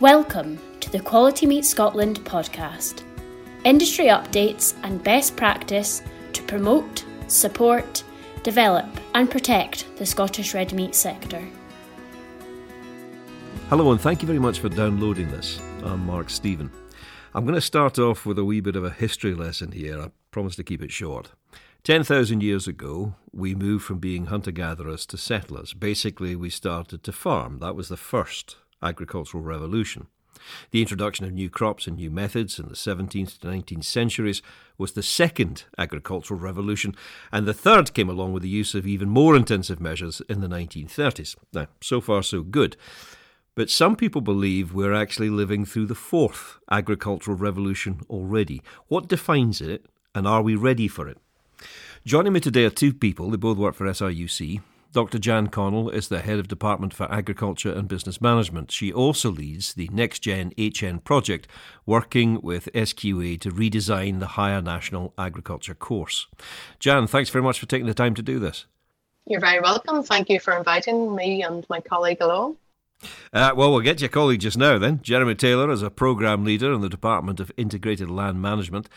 Welcome to the Quality Meat Scotland podcast. Industry updates and best practice to promote, support, develop, and protect the Scottish red meat sector. Hello, and thank you very much for downloading this. I'm Mark Stephen. I'm going to start off with a wee bit of a history lesson here. I promise to keep it short. 10,000 years ago, we moved from being hunter gatherers to settlers. Basically, we started to farm. That was the first agricultural revolution. The introduction of new crops and new methods in the 17th to 19th centuries was the second agricultural revolution, and the third came along with the use of even more intensive measures in the 1930s. Now, so far, so good. But some people believe we're actually living through the fourth agricultural revolution already. What defines it, and are we ready for it? Joining me today are two people. They both work for SRUC. Dr. Jan Connell is the head of Department for Agriculture and Business Management. She also leads the Next Gen HN project, working with SQA to redesign the higher national agriculture course. Jan, thanks very much for taking the time to do this. You're very welcome. Thank you for inviting me and my colleague along. Uh, well, we'll get your colleague just now then. Jeremy Taylor is a programme leader in the Department of Integrated Land Management.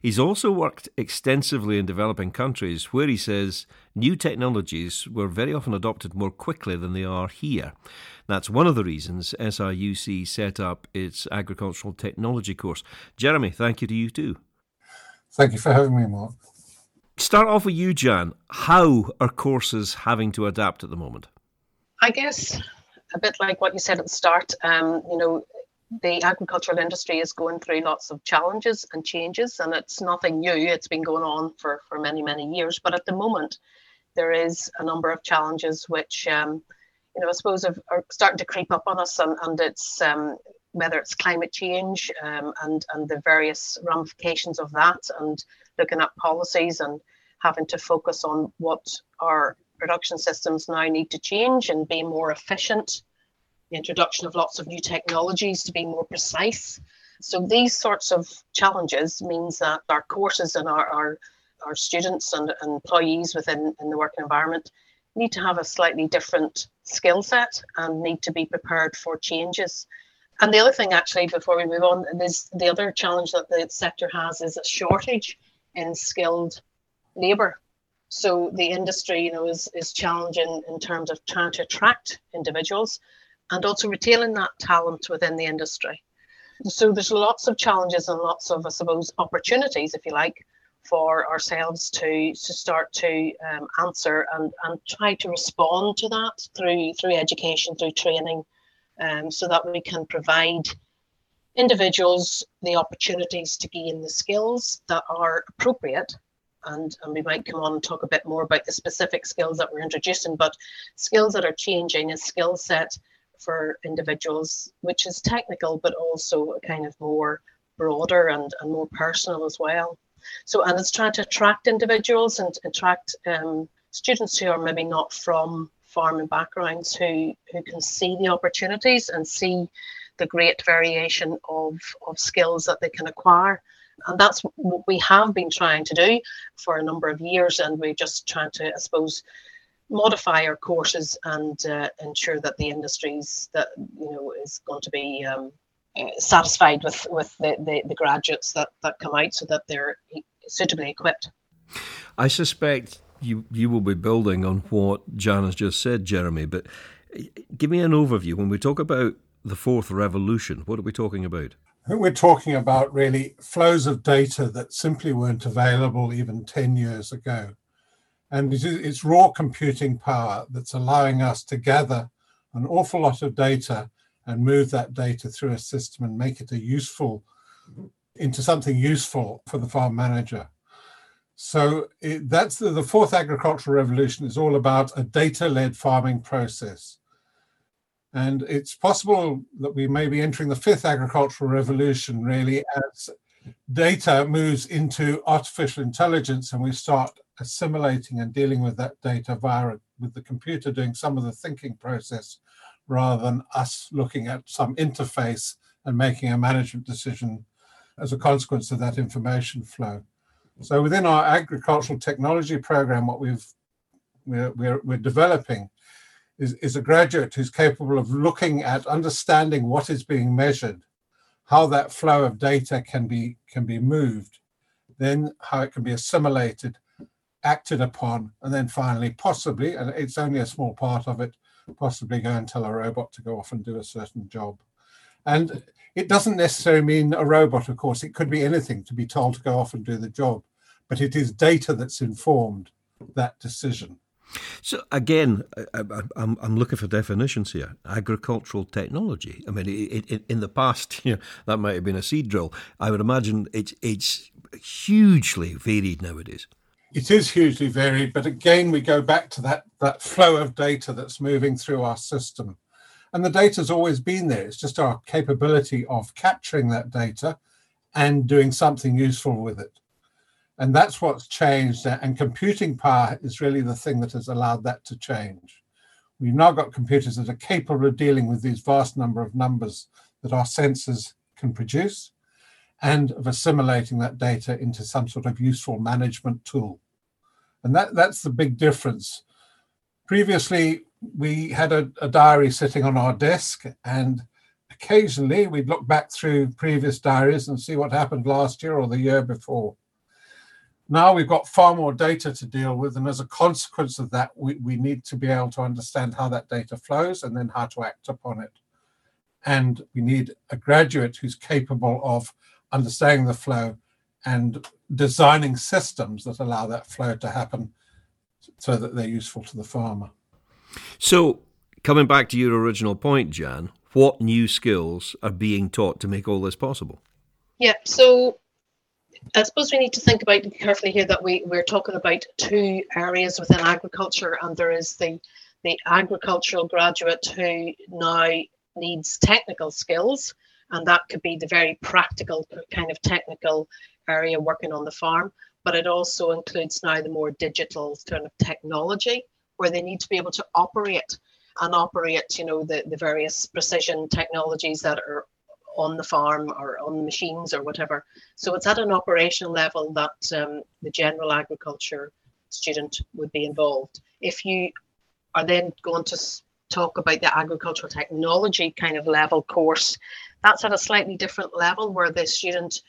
He's also worked extensively in developing countries where he says new technologies were very often adopted more quickly than they are here. That's one of the reasons SRUC set up its agricultural technology course. Jeremy, thank you to you too. Thank you for having me, Mark. Start off with you, Jan. How are courses having to adapt at the moment? I guess a bit like what you said at the start, um, you know, the agricultural industry is going through lots of challenges and changes, and it's nothing new. It's been going on for, for many, many years. But at the moment, there is a number of challenges which, um, you know, I suppose are, are, starting to creep up on us, and, and it's um, whether it's climate change um, and, and the various ramifications of that, and looking at policies and having to focus on what our production systems now need to change and be more efficient the introduction of lots of new technologies to be more precise. So these sorts of challenges means that our courses and our, our, our students and, and employees within in the working environment need to have a slightly different skill set and need to be prepared for changes. And the other thing, actually, before we move on, is the other challenge that the sector has is a shortage in skilled labour. So the industry, you know, is is challenging in terms of trying to attract individuals, and also retaining that talent within the industry. So there's lots of challenges and lots of, I suppose, opportunities, if you like, for ourselves to to start to um, answer and, and try to respond to that through through education, through training, um, so that we can provide individuals the opportunities to gain the skills that are appropriate and, and we might come on and talk a bit more about the specific skills that we're introducing, but skills that are changing, a skill set for individuals, which is technical, but also kind of more broader and, and more personal as well. So, and it's trying to attract individuals and attract um, students who are maybe not from farming backgrounds who, who can see the opportunities and see the great variation of, of skills that they can acquire. And that's what we have been trying to do for a number of years. And we're just trying to, I suppose, modify our courses and uh, ensure that the industries that you know is going to be um, uh, satisfied with with the, the, the, graduates that, that come out so that they're suitably equipped. I suspect you you will be building on what Jan has just said, Jeremy. But uh, give me an overview when we talk about the fourth revolution. What are we talking about? We're talking about really flows of data that simply weren't available even 10 years ago. And it's raw computing power that's allowing us to gather an awful lot of data and move that data through a system and make it a useful into something useful for the farm manager. So it, that's the, the fourth agricultural revolution is all about a data-led farming process. And it's possible that we may be entering the fifth agricultural revolution really as data moves into artificial intelligence and we start assimilating and dealing with that data via with the computer doing some of the thinking process rather than us looking at some interface and making a management decision as a consequence of that information flow. So within our agricultural technology program, what we've we're, we're, we're developing is, is a graduate who's capable of looking at understanding what is being measured, how that flow of data can be can be moved, then how it can be assimilated, acted upon, and then finally possibly, and it's only a small part of it, possibly go and tell a robot to go off and do a certain job. And it doesn't necessarily mean a robot, of course. It could be anything to be told to go off and do the job, but it is data that's informed that decision. So again, I, am I'm looking for definitions here. Agricultural technology. I mean, it, it, in the past, you know, that might have been a seed drill. I would imagine it's it's hugely varied nowadays. It is hugely varied, but again, we go back to that that flow of data that's moving through our system, and the data's always been there. It's just our capability of capturing that data and doing something useful with it. And that's what's changed. Uh, and computing power is really the thing that has allowed that to change. We've now got computers that are capable of dealing with these vast number of numbers that our sensors can produce and of assimilating that data into some sort of useful management tool. And that, that's the big difference. Previously, we had a, a diary sitting on our desk and occasionally we'd look back through previous diaries and see what happened last year or the year before. Now we've got far more data to deal with, and as a consequence of that, we, we need to be able to understand how that data flows and then how to act upon it. And we need a graduate who's capable of understanding the flow and designing systems that allow that flow to happen so that they're useful to the farmer. So, coming back to your original point, Jan, what new skills are being taught to make all this possible? Yeah, so I suppose we need to think about carefully here that we, we're talking about two areas within agriculture, and there is the, the agricultural graduate who now needs technical skills, and that could be the very practical kind of technical area working on the farm, but it also includes now the more digital kind of technology where they need to be able to operate and operate, you know, the, the various precision technologies that are on the farm or on the machines or whatever. So it's at an operational level that um, the general agriculture student would be involved. If you are then going to talk about the agricultural technology kind of level course, that's at a slightly different level where the student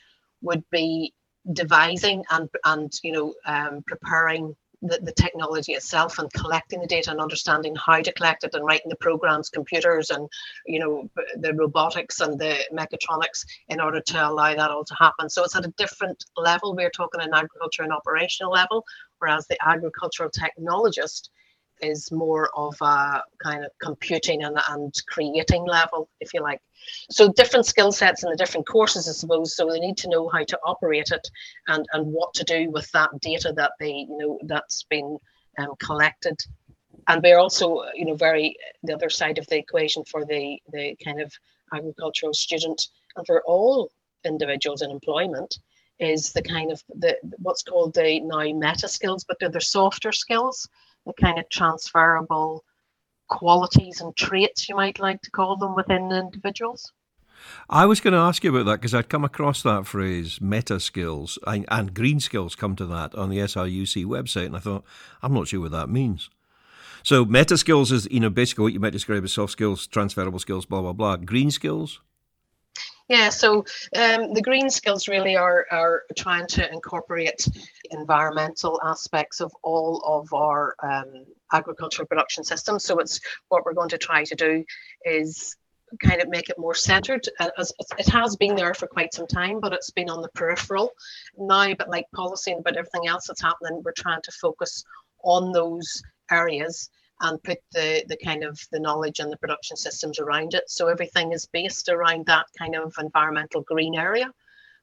would be devising and and you know um, preparing the, the technology itself and collecting the data and understanding how to collect it and writing the programs, computers and you know the robotics and the mechatronics in order to allow that all to happen. So it's at a different level. We're talking an agriculture and operational level, whereas the agricultural technologist is more of a kind of computing and, and creating level, if you like. So different skill sets in the different courses, I suppose. So they need to know how to operate it and, and what to do with that data that they, you know, that's been um, collected. And we're also, you know, very the other side of the equation for the the kind of agricultural student and for all individuals in employment is the kind of the what's called the now meta skills, but they're the softer skills the kind of transferable qualities and traits you might like to call them within individuals? I was going to ask you about that because I'd come across that phrase, meta skills, and, and, green skills come to that on the SRUC website, and I thought, I'm not sure what that means. So, meta skills is, you know, basically what you might describe as soft skills, transferable skills, blah, blah, blah. Green skills? Yeah, so um, the green skills really are, are trying to incorporate environmental aspects of all of our um, agricultural production systems. So it's what we're going to try to do is kind of make it more centered as it has been there for quite some time but it's been on the peripheral now but like policy and about everything else that's happening we're trying to focus on those areas and put the the kind of the knowledge and the production systems around it. So everything is based around that kind of environmental green area,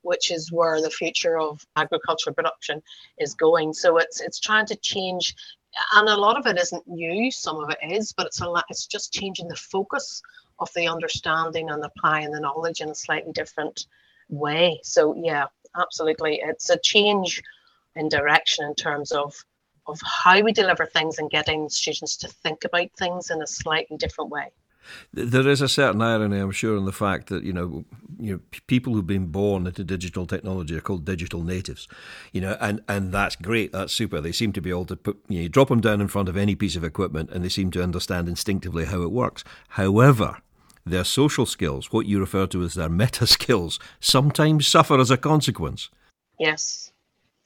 which is where the future of agricultural production is going. So it's it's trying to change, and a lot of it isn't new. Some of it is, but it's a lot. It's just changing the focus of the understanding and applying the knowledge in a slightly different way. So yeah, absolutely, it's a change in direction in terms of of how we deliver things and getting students to think about things in a slightly different way. There is a certain irony, I'm sure, in the fact that you know, you know, people who've been born into digital technology are called digital natives, you know, and, and that's great, that's super. They seem to be able to put, you, know, you drop them down in front of any piece of equipment, and they seem to understand instinctively how it works. However, their social skills, what you refer to as their meta skills, sometimes suffer as a consequence. Yes,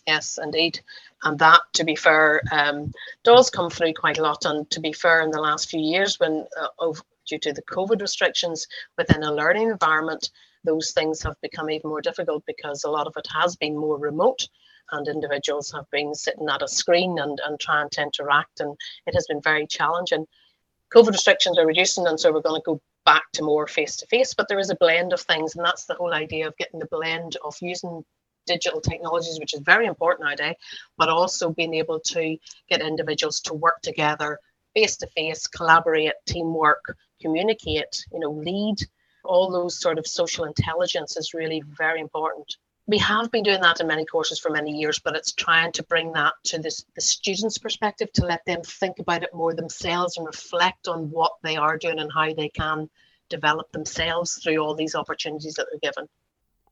yes, indeed. And that, to be fair, um, does come through quite a lot. And to be fair, in the last few years, when uh, due to the COVID restrictions within a learning environment, those things have become even more difficult because a lot of it has been more remote and individuals have been sitting at a screen and, and trying to interact and it has been very challenging. COVID restrictions are reducing and so we're going to go back to more face to face, but there is a blend of things and that's the whole idea of getting the blend of using digital technologies, which is very important nowadays, but also being able to get individuals to work together face to face, collaborate, teamwork, communicate, you know, lead. All those sort of social intelligence is really very important. We have been doing that in many courses for many years, but it's trying to bring that to this, the students' perspective to let them think about it more themselves and reflect on what they are doing and how they can develop themselves through all these opportunities that they're given.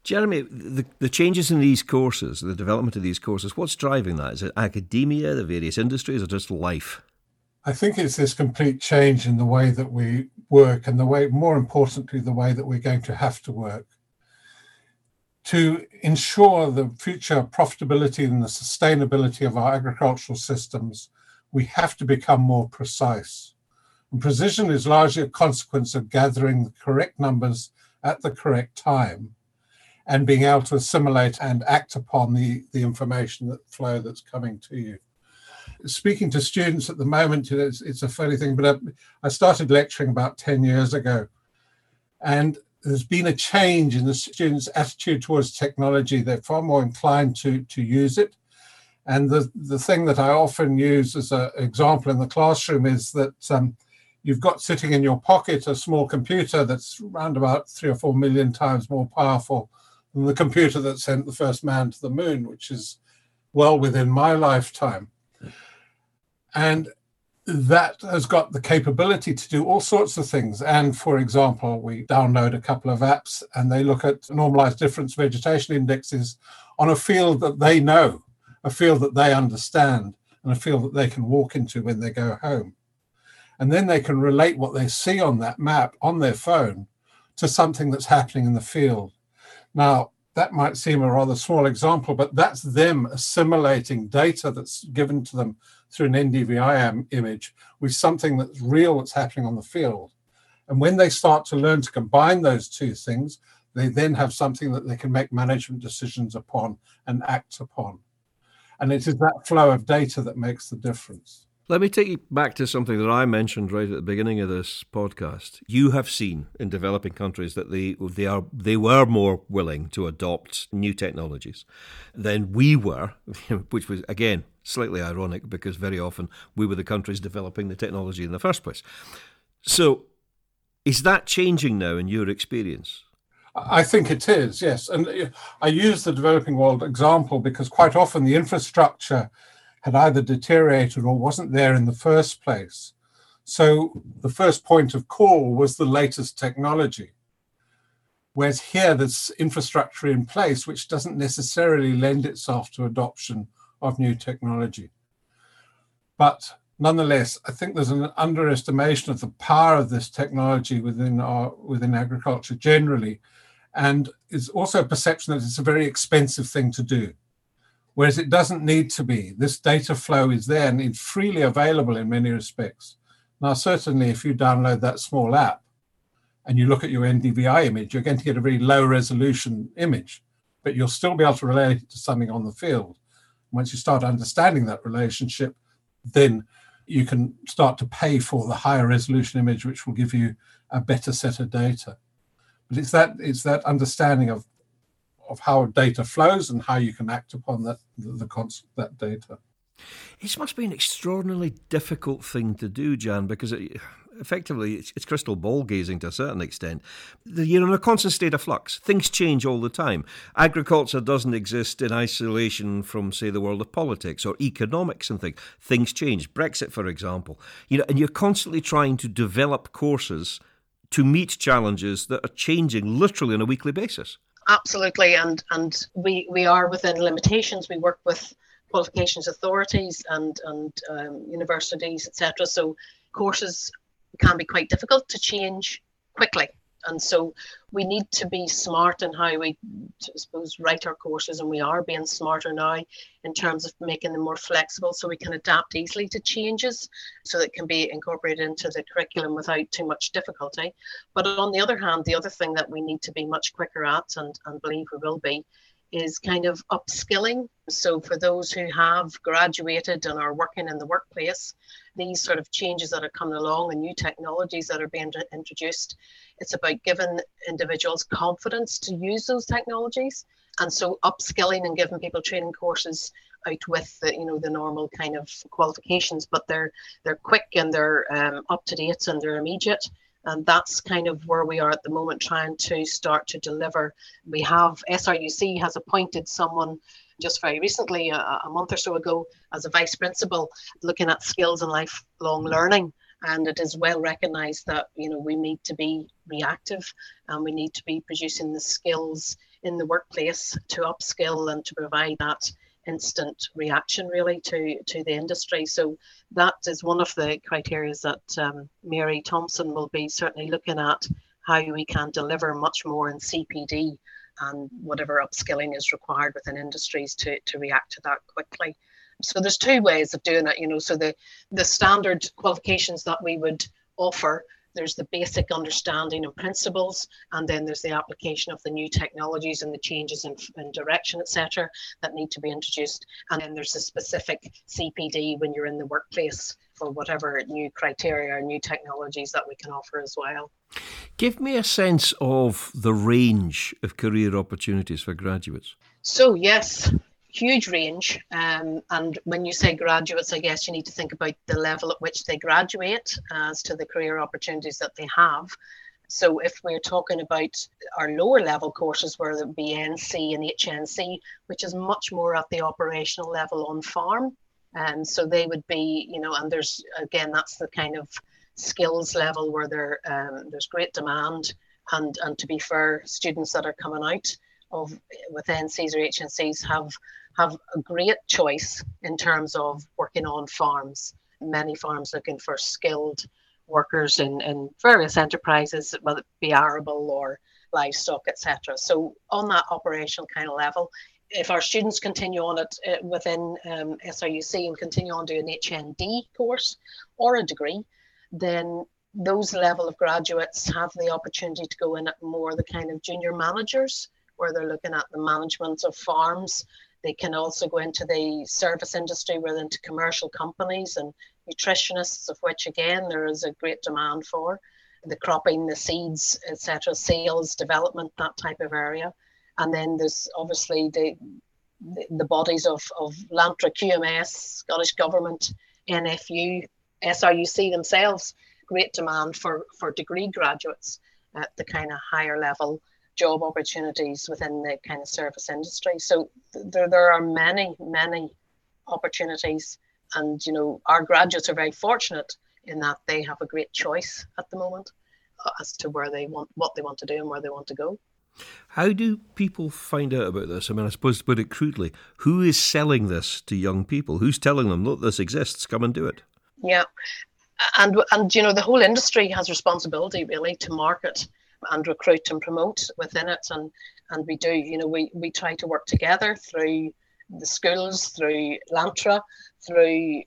Jeremy, the, the changes in these courses, the development of these courses, what's driving that? Is it academia, the various industries, or just life? I think it's this complete change in the way that we work and the way, more importantly, the way that we're going to have to work. To ensure the future profitability and the sustainability of our agricultural systems, we have to become more precise. And precision is largely a consequence of gathering the correct numbers at the correct time and being able to assimilate and act upon the, the information that flow that's coming to you speaking to students at the moment, it's, it's a funny thing, but I, I started lecturing about 10 years ago. And there's been a change in the students' attitude towards technology. They're far more inclined to, to use it. And the, the thing that I often use as an example in the classroom is that um, you've got sitting in your pocket a small computer that's around about three or four million times more powerful than the computer that sent the first man to the moon, which is well within my lifetime. And that has got the capability to do all sorts of things. And for example, we download a couple of apps and they look at normalized difference vegetation indexes on a field that they know, a field that they understand, and a field that they can walk into when they go home. And then they can relate what they see on that map on their phone to something that's happening in the field. Now, that might seem a rather small example, but that's them assimilating data that's given to them through an NDVI image with something that's real that's happening on the field. And when they start to learn to combine those two things, they then have something that they can make management decisions upon and act upon. And it is that flow of data that makes the difference. Let me take you back to something that I mentioned right at the beginning of this podcast. You have seen in developing countries that they they are they were more willing to adopt new technologies than we were, which was again slightly ironic because very often we were the countries developing the technology in the first place. So, is that changing now in your experience? I think it is, yes. And uh, I use the developing world example because quite often the infrastructure had either deteriorated or wasn't there in the first place. So the first point of call was the latest technology. Whereas here, there's infrastructure in place which doesn't necessarily lend itself to adoption of new technology. But nonetheless, I think there's an underestimation of the power of this technology within our within agriculture generally, and it's also a perception that it's a very expensive thing to do whereas it doesn't need to be. This data flow is there and it's freely available in many respects. Now, certainly, if you download that small app and you look at your NDVI image, you're going to get a very low resolution image, but you'll still be able to relate it to something on the field. Once you start understanding that relationship, then you can start to pay for the higher resolution image, which will give you a better set of data. But it's that it's that understanding of of how data flows and how you can act upon that the, the that data. It must be an extraordinarily difficult thing to do, Jan, because it, effectively it's, it's, crystal ball gazing to a certain extent. You're in a constant state of flux. Things change all the time. Agriculture doesn't exist in isolation from, say, the world of politics or economics and things. Things change. Brexit, for example. You know, and you're constantly trying to develop courses to meet challenges that are changing literally on a weekly basis. Absolutely, and and we we are within limitations. We work with qualifications authorities and and um, universities, etc. So courses can be quite difficult to change quickly. And so we need to be smart in how we, I suppose, write our courses, and we are being smarter now in terms of making them more flexible so we can adapt easily to changes so that can be incorporated into the curriculum without too much difficulty. But on the other hand, the other thing that we need to be much quicker at, and, and believe we will be, is kind of upskilling. So, for those who have graduated and are working in the workplace, these sort of changes that are coming along and new technologies that are being introduced, it's about giving individuals confidence to use those technologies. And so, upskilling and giving people training courses out with the you know the normal kind of qualifications, but they're they're quick and they're um, up to date and they're immediate and that's kind of where we are at the moment trying to start to deliver we have sruc has appointed someone just very recently a, a, month or so ago as a vice principal looking at skills and lifelong learning and it is well recognized that you know we need to be reactive and we need to be producing the skills in the workplace to upskill and to provide that instant reaction really to to the industry. So that is one of the criteria that um, Mary Thompson will be certainly looking at how we can deliver much more in CPD and whatever upskilling is required within industries to, to react to that quickly. So there's two ways of doing it, you know. So the the standard qualifications that we would offer there's the basic understanding and principles, and then there's the application of the new technologies and the changes in, in direction, etc., that need to be introduced. And then there's the specific CPD when you're in the workplace for whatever new criteria or new technologies that we can offer as well. Give me a sense of the range of career opportunities for graduates. So, yes, huge range. Um, and when you say graduates, I guess you need to think about the level at which they graduate as to the career opportunities that they have. So if we're talking about our lower level courses, where it be NC and HNC, which is much more at the operational level on farm, and um, so they would be, you know, and there's again that's the kind of skills level where there um, there's great demand, and and to be fair, students that are coming out of with NCs or HNCs have have a great choice in terms of working on farms. Many farms looking for skilled workers in, in various enterprises, whether it be arable or livestock, etc. So on that operational kind of level, if our students continue on it uh, within um, SRUC and continue on doing an HND course or a degree, then those level of graduates have the opportunity to go in at more the kind of junior managers where they're looking at the management of farms they can also go into the service industry, we're into commercial companies and nutritionists, of which again there is a great demand for the cropping, the seeds, etc., sales, development, that type of area. And then there's obviously the the, the bodies of, of LANTRA, QMS, Scottish Government, NFU, SRUC themselves, great demand for, for degree graduates at the kind of higher level job opportunities within the kind of service industry. So there, there are many, many opportunities. And, you know, our graduates are very fortunate in that they have a great choice at the moment uh, as to where they want, what they want to do and where they want to go. How do people find out about this? I mean, I suppose to put it crudely, who is selling this to young people? Who's telling them, look, this exists, come and do it? Yeah. And, and you know, the whole industry has responsibility really to market and recruit and promote within it. And and we do, you know, we, we try to work together through the schools, through LANTRA, through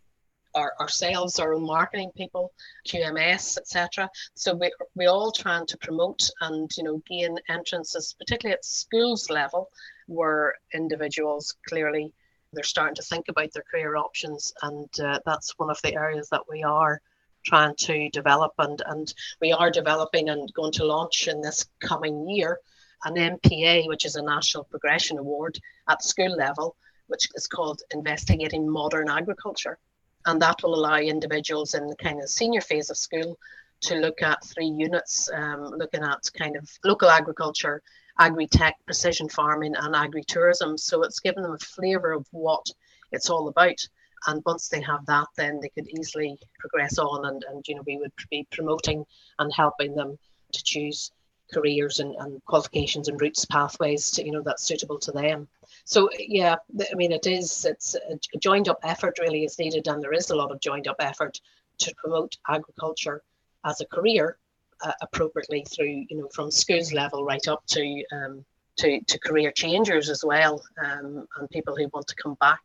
our, ourselves, our own marketing people, QMS, etc. So we we all trying to promote and you know gain entrances, particularly at schools level, where individuals clearly they're starting to think about their career options, and uh, that's one of the areas that we are trying to develop and, and we are developing and going to launch in this coming year an MPA, which is a National Progression Award at school level, which is called Investigating Modern Agriculture. And that will allow individuals in the kind of senior phase of school to look at three units, um, looking at kind of local agriculture, agri-tech, precision farming, and agri-tourism. So it's given them a flavour of what it's all about. And once they have that then they could easily progress on and, and you know we would be promoting and helping them to choose careers and, and qualifications and routes pathways to you know that's suitable to them. So yeah i mean it is it's a joined up effort really is needed and there is a lot of joined up effort to promote agriculture as a career uh, appropriately through you know from schools level right up to um, to, to career changers as well um, and people who want to come back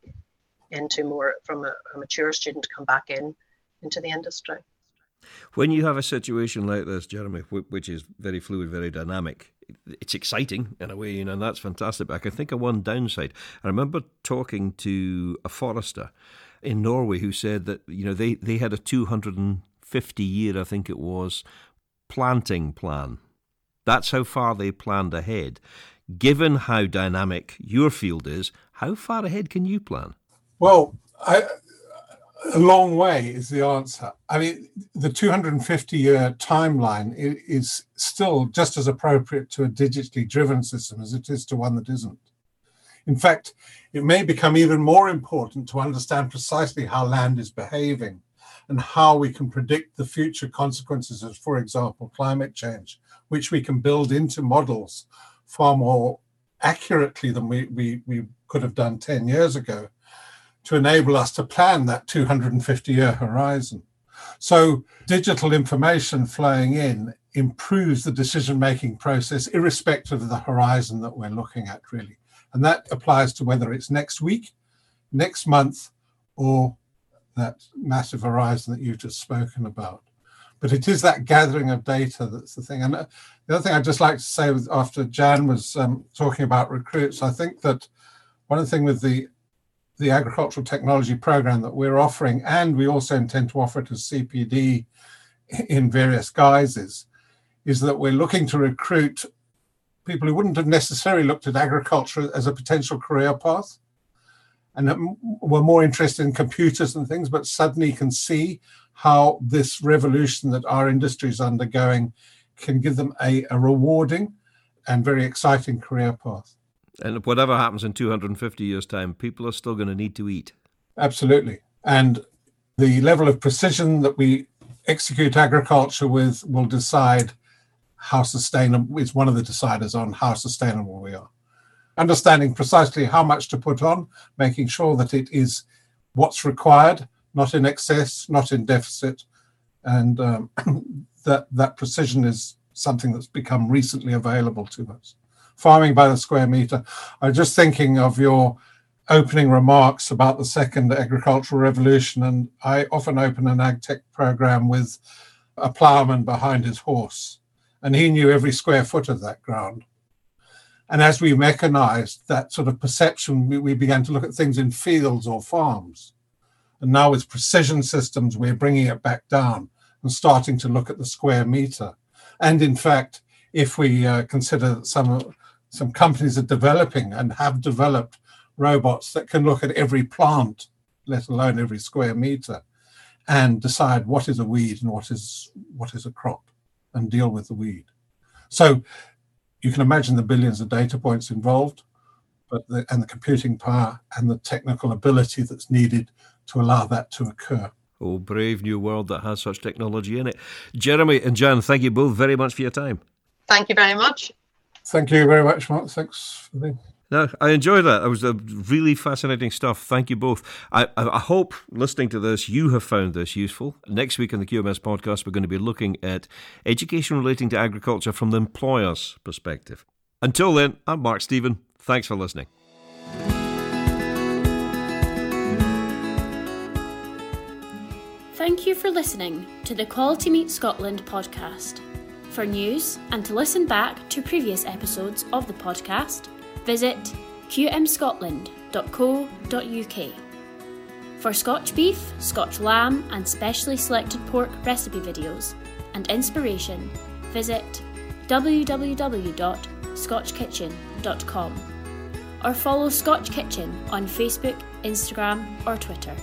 into more from a, a mature student come back in into the industry when you have a situation like this, Jeremy, which is very fluid, very dynamic, it's exciting in a way, you know, and that's fantastic. But I can think of one downside. I remember talking to a forester in Norway who said that, you know, they, they had a 250 year, I think it was, planting plan. That's how far they planned ahead. Given how dynamic your field is, how far ahead can you plan? Well, I, a long way is the answer. I mean, the 250 year timeline is still just as appropriate to a digitally driven system as it is to one that isn't. In fact, it may become even more important to understand precisely how land is behaving and how we can predict the future consequences of, for example, climate change, which we can build into models far more accurately than we, we, we could have done 10 years ago to enable us to plan that 250 year horizon. So, digital information flowing in improves the decision making process, irrespective of the horizon that we're looking at, really. And that applies to whether it's next week, next month, or that massive horizon that you've just spoken about. But it is that gathering of data that's the thing. And uh, the other thing I'd just like to say after Jan was um, talking about recruits, I think that one of the things with the the agricultural technology program that we're offering, and we also intend to offer it as CPD in various guises, is that we're looking to recruit people who wouldn't have necessarily looked at agriculture as a potential career path and um, were more interested in computers and things, but suddenly can see how this revolution that our industry is undergoing can give them a, a rewarding and very exciting career path. And whatever happens in 250 years' time, people are still going to need to eat. Absolutely. And the level of precision that we execute agriculture with will decide how sustainable is one of the deciders on how sustainable we are. Understanding precisely how much to put on, making sure that it is what's required, not in excess, not in deficit, and um, that that precision is something that's become recently available to us farming by the square meter. I'm just thinking of your opening remarks about the second agricultural revolution, and I often open an ag tech program with a ploughman behind his horse, and he knew every square foot of that ground. And as we mechanized that sort of perception, we, we began to look at things in fields or farms. And now with precision systems, we're bringing it back down and starting to look at the square meter. And in fact, if we uh, consider some some companies are developing and have developed robots that can look at every plant, let alone every square meter, and decide what is a weed and what is what is a crop, and deal with the weed. So you can imagine the billions of data points involved, but the, and the computing power and the technical ability that's needed to allow that to occur. Oh, brave new world that has such technology in it. Jeremy and Jan, thank you both very much for your time. Thank you very much. Thank you very much, Mark. Thanks for being. No, I enjoyed that. It was really fascinating stuff. Thank you both. I, I, hope listening to this, you have found this useful. Next week on the QMS podcast, we're going to be looking at education relating to agriculture from the employer's perspective. Until then, I'm Mark Stephen. Thanks for listening. Thank you for listening to the Quality Meat Scotland podcast. For news and to listen back to previous episodes of the podcast, visit qmscotland.co.uk. For Scotch beef, Scotch lamb, and specially selected pork recipe videos and inspiration, visit www.scotchkitchen.com or follow Scotch Kitchen on Facebook, Instagram, or Twitter.